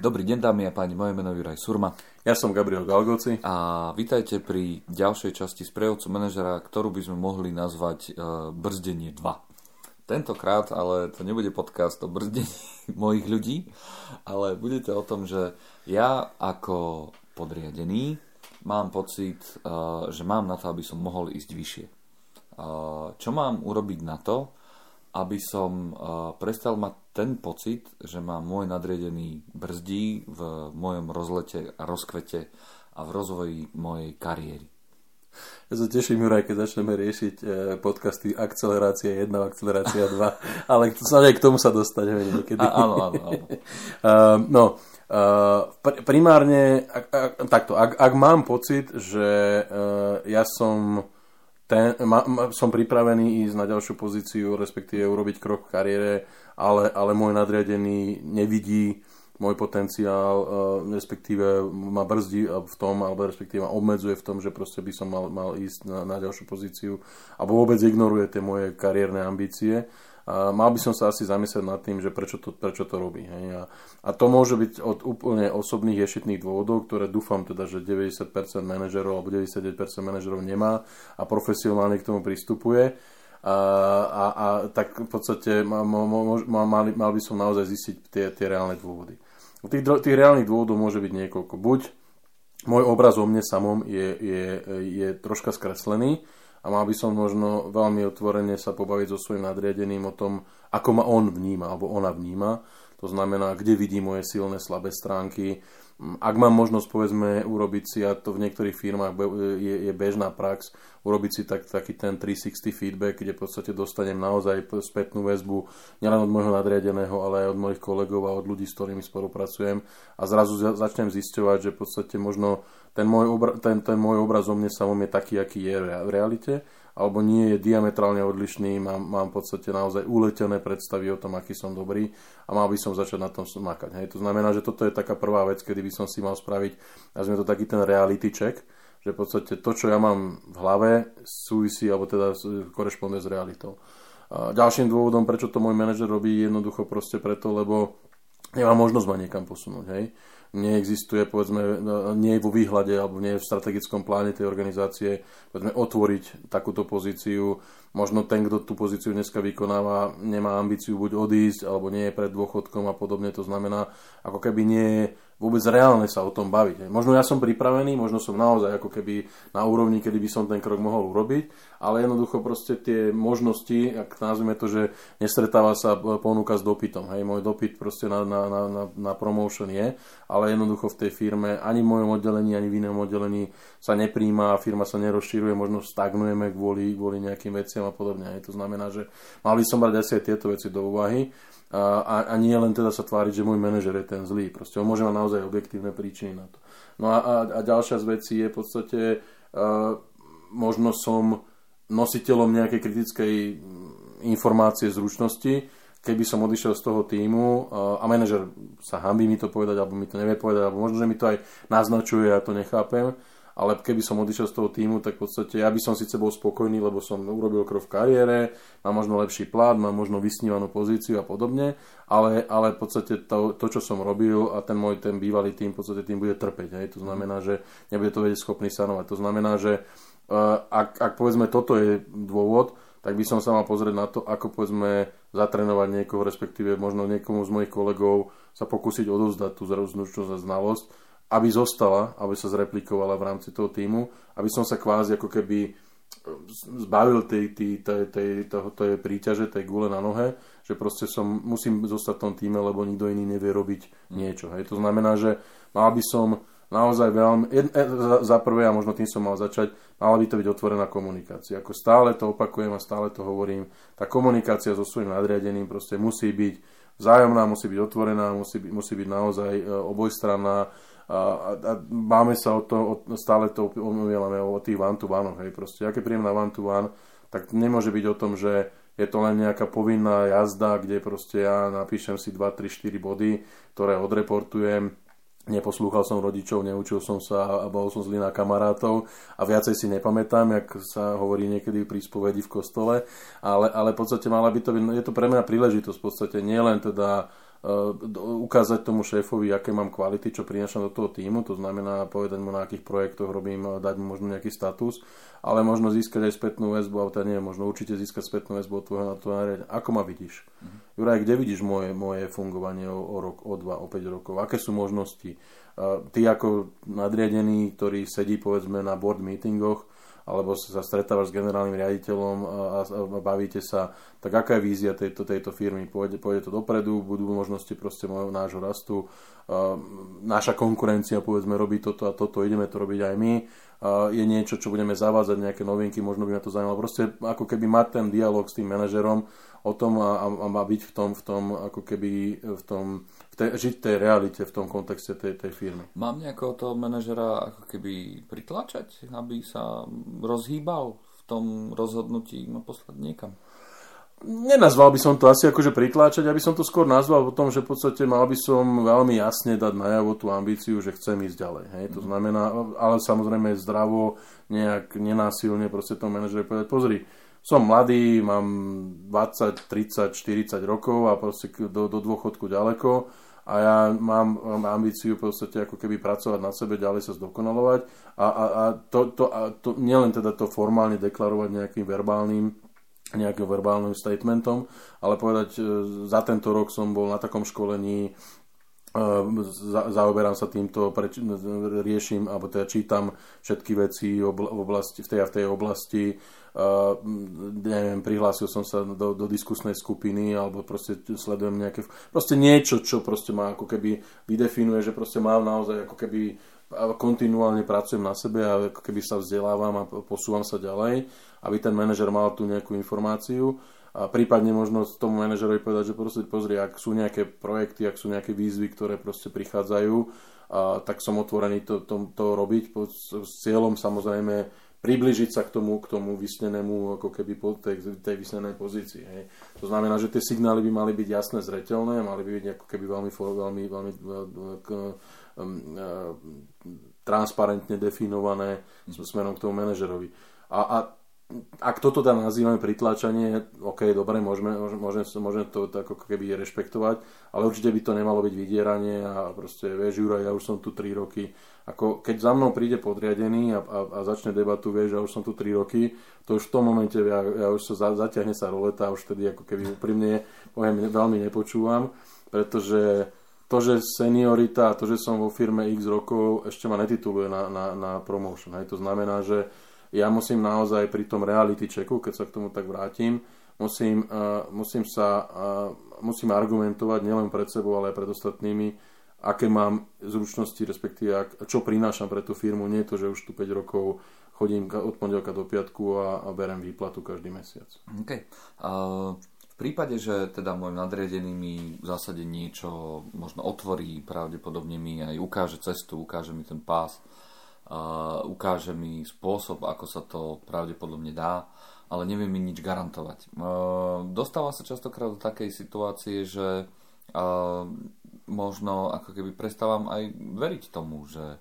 Dobrý deň dámy a páni, moje meno je Juraj Surma. Ja som Gabriel Galgoci. A vítajte pri ďalšej časti sprievodcu manažera, ktorú by sme mohli nazvať uh, Brzdenie 2. Tentokrát ale to nebude podcast o brzdení mojich ľudí, ale budete o tom, že ja ako podriadený mám pocit, uh, že mám na to, aby som mohol ísť vyššie. Uh, čo mám urobiť na to, aby som prestal mať ten pocit, že ma môj nadriedený brzdí v mojom rozlete a rozkvete a v rozvoji mojej kariéry. Ja sa teším, Juraj, keď začneme riešiť e, podcasty Akcelerácia 1 a Akcelerácia 2, ale k tomu sa dostaneme niekedy. A, áno, áno, áno. uh, no, uh, primárne, ak, ak, takto, ak, ak mám pocit, že uh, ja som ten, ma, ma, som pripravený ísť na ďalšiu pozíciu, respektíve urobiť krok v kariére, ale, ale môj nadriadený nevidí môj potenciál, uh, respektíve ma brzdí v tom, alebo respektíve ma obmedzuje v tom, že proste by som mal, mal ísť na, na ďalšiu pozíciu, alebo vôbec ignoruje tie moje kariérne ambície a mal by som sa asi zamyslieť nad tým, že prečo to, prečo to robí. Hej. A, a to môže byť od úplne osobných ješitných dôvodov, ktoré dúfam teda, že 90% manažerov alebo 99% manažerov nemá a profesionálne k tomu pristupuje. A, a, a tak v podstate mal, mal, mal, by som naozaj zistiť tie, tie reálne dôvody. Tých, tých reálnych dôvodov môže byť niekoľko. Buď môj obraz o mne samom je, je, je troška skreslený, a mal by som možno veľmi otvorene sa pobaviť so svojím nadriadeným o tom, ako ma on vníma alebo ona vníma. To znamená, kde vidí moje silné, slabé stránky. Ak mám možnosť, povedzme, urobiť si, a to v niektorých firmách je, je bežná prax, urobiť si tak, taký ten 360 feedback, kde v podstate dostanem naozaj spätnú väzbu nielen od môjho nadriadeného, ale aj od mojich kolegov a od ľudí, s ktorými spolupracujem. A zrazu začnem zisťovať, že v podstate možno ten môj, obra- ten, ten môj obraz o mne samom je taký, aký je v realite, alebo nie je diametrálne odlišný, mám, mám v podstate naozaj uletené predstavy o tom, aký som dobrý a mal by som začať na tom makať. Hej. To znamená, že toto je taká prvá vec, kedy by som si mal spraviť, nazvime to taký ten reality check, že v podstate to, čo ja mám v hlave, súvisí, alebo teda korešponduje s realitou. A ďalším dôvodom, prečo to môj manažer robí, jednoducho proste preto, lebo nemá možnosť ma niekam posunúť. Hej neexistuje, povedzme, nie je vo výhľade alebo nie je v strategickom pláne tej organizácie, povedzme, otvoriť takúto pozíciu. Možno ten, kto tú pozíciu dneska vykonáva, nemá ambíciu buď odísť, alebo nie je pred dôchodkom a podobne. To znamená, ako keby nie je vôbec reálne sa o tom baviť. Možno ja som pripravený, možno som naozaj ako keby na úrovni, kedy by som ten krok mohol urobiť, ale jednoducho proste tie možnosti, ak nazvime to, že nestretáva sa ponuka s dopytom. Hej, môj dopyt proste na, na, na, na, na promotion je, ale jednoducho v tej firme ani v mojom oddelení, ani v inom oddelení sa nepríjma, firma sa nerozširuje, možno stagnujeme kvôli, kvôli nejakým veciam a podobne. Hej. To znamená, že mal by som brať asi aj tieto veci do úvahy a, a nie len teda sa tváriť, že môj manažer je ten zlý. Proste on môže mať naozaj objektívne príčiny na to. No a, a, a ďalšia z vecí je v podstate uh, možno som nositeľom nejakej kritickej informácie, zručnosti, keby som odišiel z toho týmu uh, a manažer sa hambí mi to povedať, alebo mi to nevie povedať, alebo možno, že mi to aj naznačuje, ja to nechápem, ale keby som odišiel z toho týmu, tak v podstate ja by som síce bol spokojný, lebo som urobil krok v kariére, mám možno lepší plát, mám možno vysnívanú pozíciu a podobne, ale, ale v podstate to, to, čo som robil a ten môj ten bývalý tým v podstate tým bude trpeť. Hej? To znamená, že nebude to vedieť schopný sanovať. To znamená, že uh, ak, ak povedzme toto je dôvod, tak by som sa mal pozrieť na to, ako povedzme zatrenovať niekoho, respektíve možno niekomu z mojich kolegov sa pokúsiť odovzdať tú zručnosť a znalosť, aby zostala, aby sa zreplikovala v rámci toho týmu, aby som sa kvázi ako keby zbavil tej, tej, tej, tej, toho, tej príťaže, tej gule na nohe, že proste som, musím zostať v tom týme, lebo nikto iný nevie robiť niečo. Hej. To znamená, že mal by som naozaj veľmi, jed, e, za, za prvé, a možno tým som mal začať, mala by to byť otvorená komunikácia. Ako stále to opakujem a stále to hovorím, tá komunikácia so svojím nadriadeným proste musí byť vzájomná, musí byť otvorená, musí byť, musí byť naozaj e, obojstranná, a, a máme sa o to, o, stále to umielame o tých one to one, hej, proste, aké príjemná one to one, tak nemôže byť o tom, že je to len nejaká povinná jazda, kde proste ja napíšem si 2, 3, 4 body, ktoré odreportujem, neposlúchal som rodičov, neučil som sa a bol som zlý na kamarátov a viacej si nepamätám, jak sa hovorí niekedy pri spovedi v kostole, ale, ale v podstate mala by to byť, je to pre mňa príležitosť v podstate nielen teda ukázať tomu šéfovi, aké mám kvality, čo prinášam do toho týmu, to znamená povedať mu na akých projektoch robím, dať mu možno nejaký status, ale možno získať aj spätnú väzbu, alebo teda nie, možno určite získať spätnú väzbu od tvojho na to Ako ma vidíš? Mm. Juraj, kde vidíš moje, moje fungovanie o, o rok, o dva, o 5 rokov? Aké sú možnosti? ty ako nadriadený, ktorý sedí povedzme na board meetingoch, alebo sa stretávaš s generálnym riaditeľom a, a bavíte sa, tak aká je vízia tejto, tejto firmy? Pôjde, pôjde to dopredu, budú možnosti proste nášho rastu, naša konkurencia povedzme robí toto a toto, ideme to robiť aj my, je niečo, čo budeme zavádzať, nejaké novinky, možno by ma to zaujímalo. Proste ako keby mať ten dialog s tým manažerom o tom a, a, a byť v tom, v tom, ako keby v tom, v tej, žiť tej realite, v tom kontexte tej, tej firmy. Mám nejakého toho manažera ako keby pritlačať, aby sa rozhýbal v tom rozhodnutí ma poslať niekam? Nenazval by som to asi akože pritláčať, aby som to skôr nazval o tom, že v podstate mal by som veľmi jasne dať najavo tú ambíciu, že chcem ísť ďalej. Hej? To mhm. znamená, ale samozrejme zdravo, nejak nenásilne proste tomu manažerovi povedať, pozri, som mladý, mám 20, 30, 40 rokov a proste do, do dôchodku ďaleko a ja mám, mám ambíciu podstate ako keby pracovať na sebe, ďalej sa zdokonalovať a, a, a, to, to, a to nielen teda to formálne deklarovať nejakým verbálnym nejakým verbálnym statementom, ale povedať, e, za tento rok som bol na takom školení, e, za, zaoberám sa týmto, preč, riešim, alebo teda čítam všetky veci oblasti, v tej a v tej oblasti, uh, neviem, prihlásil som sa do, do diskusnej skupiny alebo proste sledujem nejaké, proste niečo, čo proste má ako keby vydefinuje, že proste mám naozaj ako keby kontinuálne pracujem na sebe a ako keby sa vzdelávam a posúvam sa ďalej, aby ten manažer mal tú nejakú informáciu a prípadne možno tomu manažerovi povedať, že proste pozri, ak sú nejaké projekty, ak sú nejaké výzvy, ktoré proste prichádzajú, a, tak som otvorený to, to, to robiť s cieľom samozrejme približiť sa k tomu, k tomu vysnenému, ako keby po tej, tej vysnenej pozícii. Hej. To znamená, že tie signály by mali byť jasné, zretelné, mali by byť ako keby veľmi, veľmi, veľmi k, um, transparentne definované smerom k tomu manažerovi. A, a ak toto tam nazývame pritlačanie, ok, dobre, môžeme, môžeme, môžeme to ako keby rešpektovať, ale určite by to nemalo byť vydieranie a proste, vieš, Jura, ja už som tu 3 roky, ako keď za mnou príde podriadený a, a, a začne debatu, vieš, ja už som tu 3 roky, to už v tom momente ja, ja už sa za, zatiahne sa roleta už tedy ako keby úprimne poviem, veľmi nepočúvam, pretože to, že seniorita a to, že som vo firme x rokov, ešte ma netituluje na, na, na promotion. Hej. To znamená, že ja musím naozaj pri tom reality checku, keď sa k tomu tak vrátim, musím, uh, musím sa uh, musím argumentovať nielen pred sebou, ale aj pred ostatnými, aké mám zručnosti, respektíve ak, čo prinášam pre tú firmu. Nie je to, že už tu 5 rokov chodím od pondelka do piatku a, a berem výplatu každý mesiac. Okay. Uh, prípade, že teda môj nadriadený mi v zásade niečo možno otvorí, pravdepodobne mi aj ukáže cestu, ukáže mi ten pás, uh, ukáže mi spôsob, ako sa to pravdepodobne dá, ale nevie mi nič garantovať. Uh, dostávam sa častokrát do takej situácie, že uh, možno ako keby prestávam aj veriť tomu, že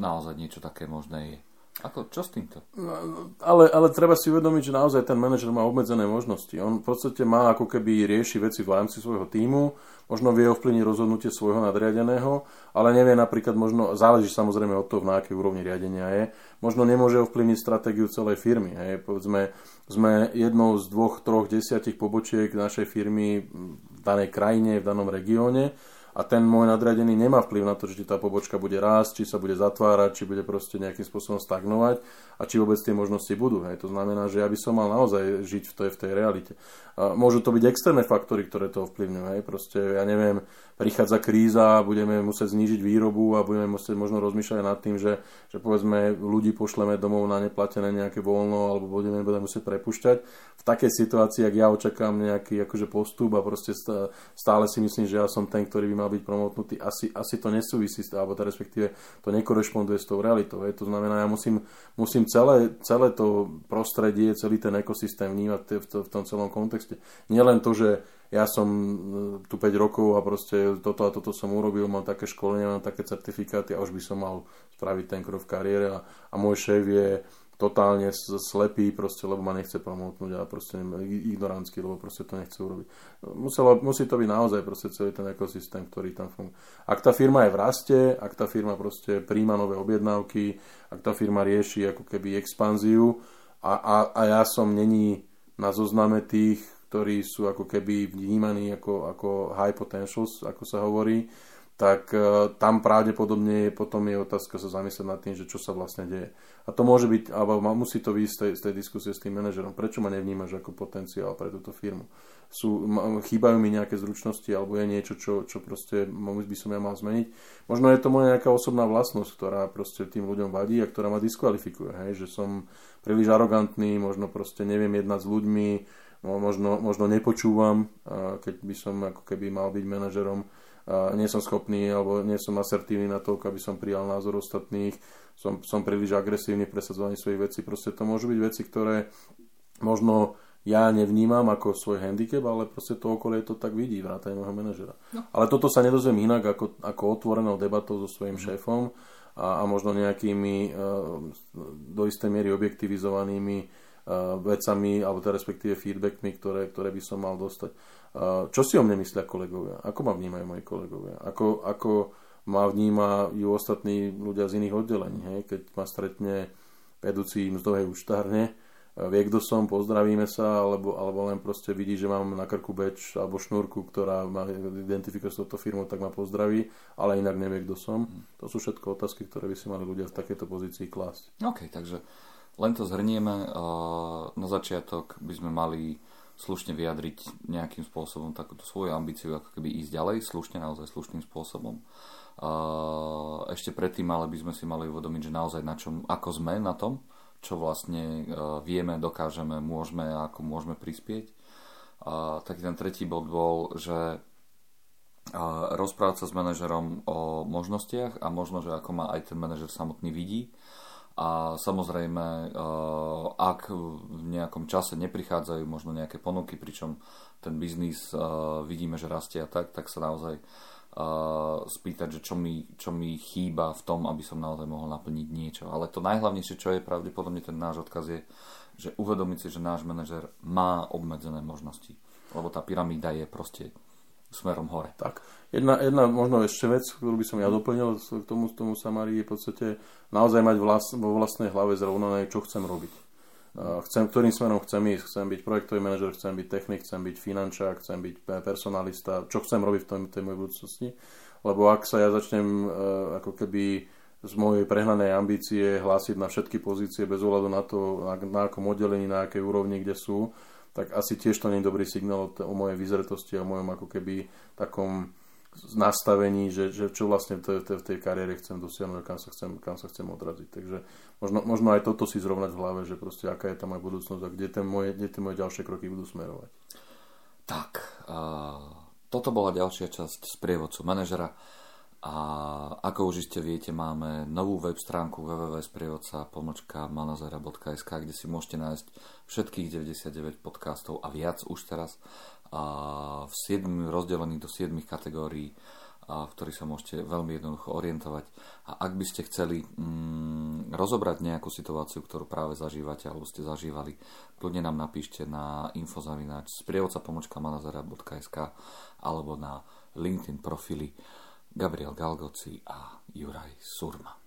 naozaj niečo také možné je. Ako, čo s týmto? No, ale, ale treba si uvedomiť, že naozaj ten manažer má obmedzené možnosti. On v podstate má ako keby rieši veci v rámci svojho týmu, možno vie ovplyvniť rozhodnutie svojho nadriadeného, ale nevie napríklad, možno, záleží samozrejme od toho, v akej úrovni riadenia je, možno nemôže ovplyvniť stratégiu celej firmy. Hej. Povedzme, sme jednou z dvoch, troch, desiatich pobočiek našej firmy v danej krajine, v danom regióne a ten môj nadradený nemá vplyv na to, či tá pobočka bude rásť, či sa bude zatvárať, či bude proste nejakým spôsobom stagnovať a či vôbec tie možnosti budú. Hej. To znamená, že ja by som mal naozaj žiť v tej, v tej realite. A môžu to byť externé faktory, ktoré to ovplyvňujú. Hej. Proste, ja neviem, prichádza kríza, budeme musieť znížiť výrobu a budeme musieť možno rozmýšľať nad tým, že, že povedzme ľudí pošleme domov na neplatené nejaké voľno alebo budeme, budeme musieť prepušťať. V takej situácii, ak ja očakám nejaký akože postup a proste stále si myslím, že ja som ten, ktorý by mal byť promotnutý, asi, asi to nesúvisí, alebo to respektíve to nekorešponduje s tou realitou. Je. To znamená, ja musím, musím celé, celé to prostredie, celý ten ekosystém vnímať v, to, v tom celom kontexte. Nielen to, že ja som e, tu 5 rokov a proste toto a toto som urobil, mám také školenia, mám také certifikáty a už by som mal spraviť ten krok v kariére a, a môj šéf je totálne slepý, proste, lebo ma nechce promotnúť a proste ignorantský, lebo proste to nechce urobiť. Muselo, musí to byť naozaj proste celý ten ekosystém, ktorý tam funguje. Ak tá firma je v raste, ak tá firma proste príjma nové objednávky, ak tá firma rieši ako keby expanziu a, a, a ja som není na zozname tých, ktorí sú ako keby vnímaní ako, ako high potentials, ako sa hovorí, tak uh, tam pravdepodobne potom je otázka sa zamyslieť nad tým, že čo sa vlastne deje. A to môže byť, alebo musí to byť z tej, z tej diskusie s tým manažerom. Prečo ma nevnímaš ako potenciál pre túto firmu? Sú, chýbajú mi nejaké zručnosti, alebo je niečo, čo, čo proste by som ja mal zmeniť. Možno je to moja nejaká osobná vlastnosť, ktorá proste tým ľuďom vadí a ktorá ma diskvalifikuje. Hej? Že som príliš arogantný, možno proste neviem jednať s ľuďmi, možno, možno nepočúvam, keď by som ako keby mal byť manažerom nie som schopný alebo nie som asertívny na to, aby som prijal názor ostatných, som, som príliš agresívny v presadzovaní svojich vecí. Proste to môžu byť veci, ktoré možno ja nevnímam ako svoj handicap, ale proste to okolie to tak vidí, vrátane môjho manažera. No. Ale toto sa nedozviem inak ako, ako otvorenou debatou so svojím mm. šéfom a, a možno nejakými uh, do istej miery objektivizovanými uh, vecami, alebo teda respektíve feedbackmi, ktoré, ktoré by som mal dostať. Čo si o mne myslia kolegovia? Ako ma vnímajú moji kolegovia? Ako, ako ma vnímajú ostatní ľudia z iných oddelení? Hej? Keď ma stretne vedúci mzdovej účtárne, vie, kto som, pozdravíme sa, alebo, alebo len proste vidí, že mám na krku beč alebo šnúrku, ktorá ma identifikuje s touto firmou, tak ma pozdraví, ale inak nevie, kto som. To sú všetko otázky, ktoré by si mali ľudia v takejto pozícii klásť. OK, takže len to zhrnieme. Na začiatok by sme mali slušne vyjadriť nejakým spôsobom takúto svoju ambíciu, ako keby ísť ďalej, slušne, naozaj slušným spôsobom. Ešte predtým ale by sme si mali uvedomiť, že naozaj na čom, ako sme na tom, čo vlastne vieme, dokážeme, môžeme a ako môžeme prispieť. Taký ten tretí bod bol, že rozprávať sa s manažerom o možnostiach a možno, že ako ma aj ten manažer samotný vidí a samozrejme, eh, ak v nejakom čase neprichádzajú možno nejaké ponuky, pričom ten biznis eh, vidíme, že rastie a tak, tak sa naozaj eh, spýtať, že čo mi, čo mi chýba v tom, aby som naozaj mohol naplniť niečo. Ale to najhlavnejšie, čo je pravdepodobne ten náš odkaz je, že uvedomiť si, že náš manažer má obmedzené možnosti. Lebo tá pyramída je proste smerom hore. Tak. Jedna, jedna možno ešte vec, ktorú by som ja doplnil k tomu, tomu Samarii, je v podstate naozaj mať vlast, vo vlastnej hlave zrovnané, čo chcem robiť. Chcem, ktorým smerom chcem ísť. Chcem byť projektový manažer, chcem byť technik, chcem byť finančák, chcem byť personalista. Čo chcem robiť v tom, tej mojej budúcnosti. Lebo ak sa ja začnem uh, ako keby z mojej prehnanej ambície hlásiť na všetky pozície bez ohľadu na to, na, na akom oddelení, na akej úrovni, kde sú, tak asi tiež to nie je dobrý signál o mojej vyzretosti a o mojom ako keby takom nastavení, že, že čo vlastne v tej, kariére chcem dosiahnuť a kam sa chcem, kam sa chcem odraziť. Takže možno, možno aj toto si zrovnať v hlave, že proste aká je tam moja budúcnosť a kde, ten moje, tie moje ďalšie kroky budú smerovať. Tak, uh, toto bola ďalšia časť z prievodcu manažera. A ako už iste viete, máme novú web stránku www.sprievodca.manazera.sk, kde si môžete nájsť všetkých 99 podcastov a viac už teraz a v 7, rozdelených do 7 kategórií, a v ktorých sa môžete veľmi jednoducho orientovať. A ak by ste chceli mm, rozobrať nejakú situáciu, ktorú práve zažívate alebo ste zažívali, kľudne nám napíšte na infozavinač sprievodca pomočka manazera.sk alebo na LinkedIn profily Gabriel Galgoci a Juraj Surma.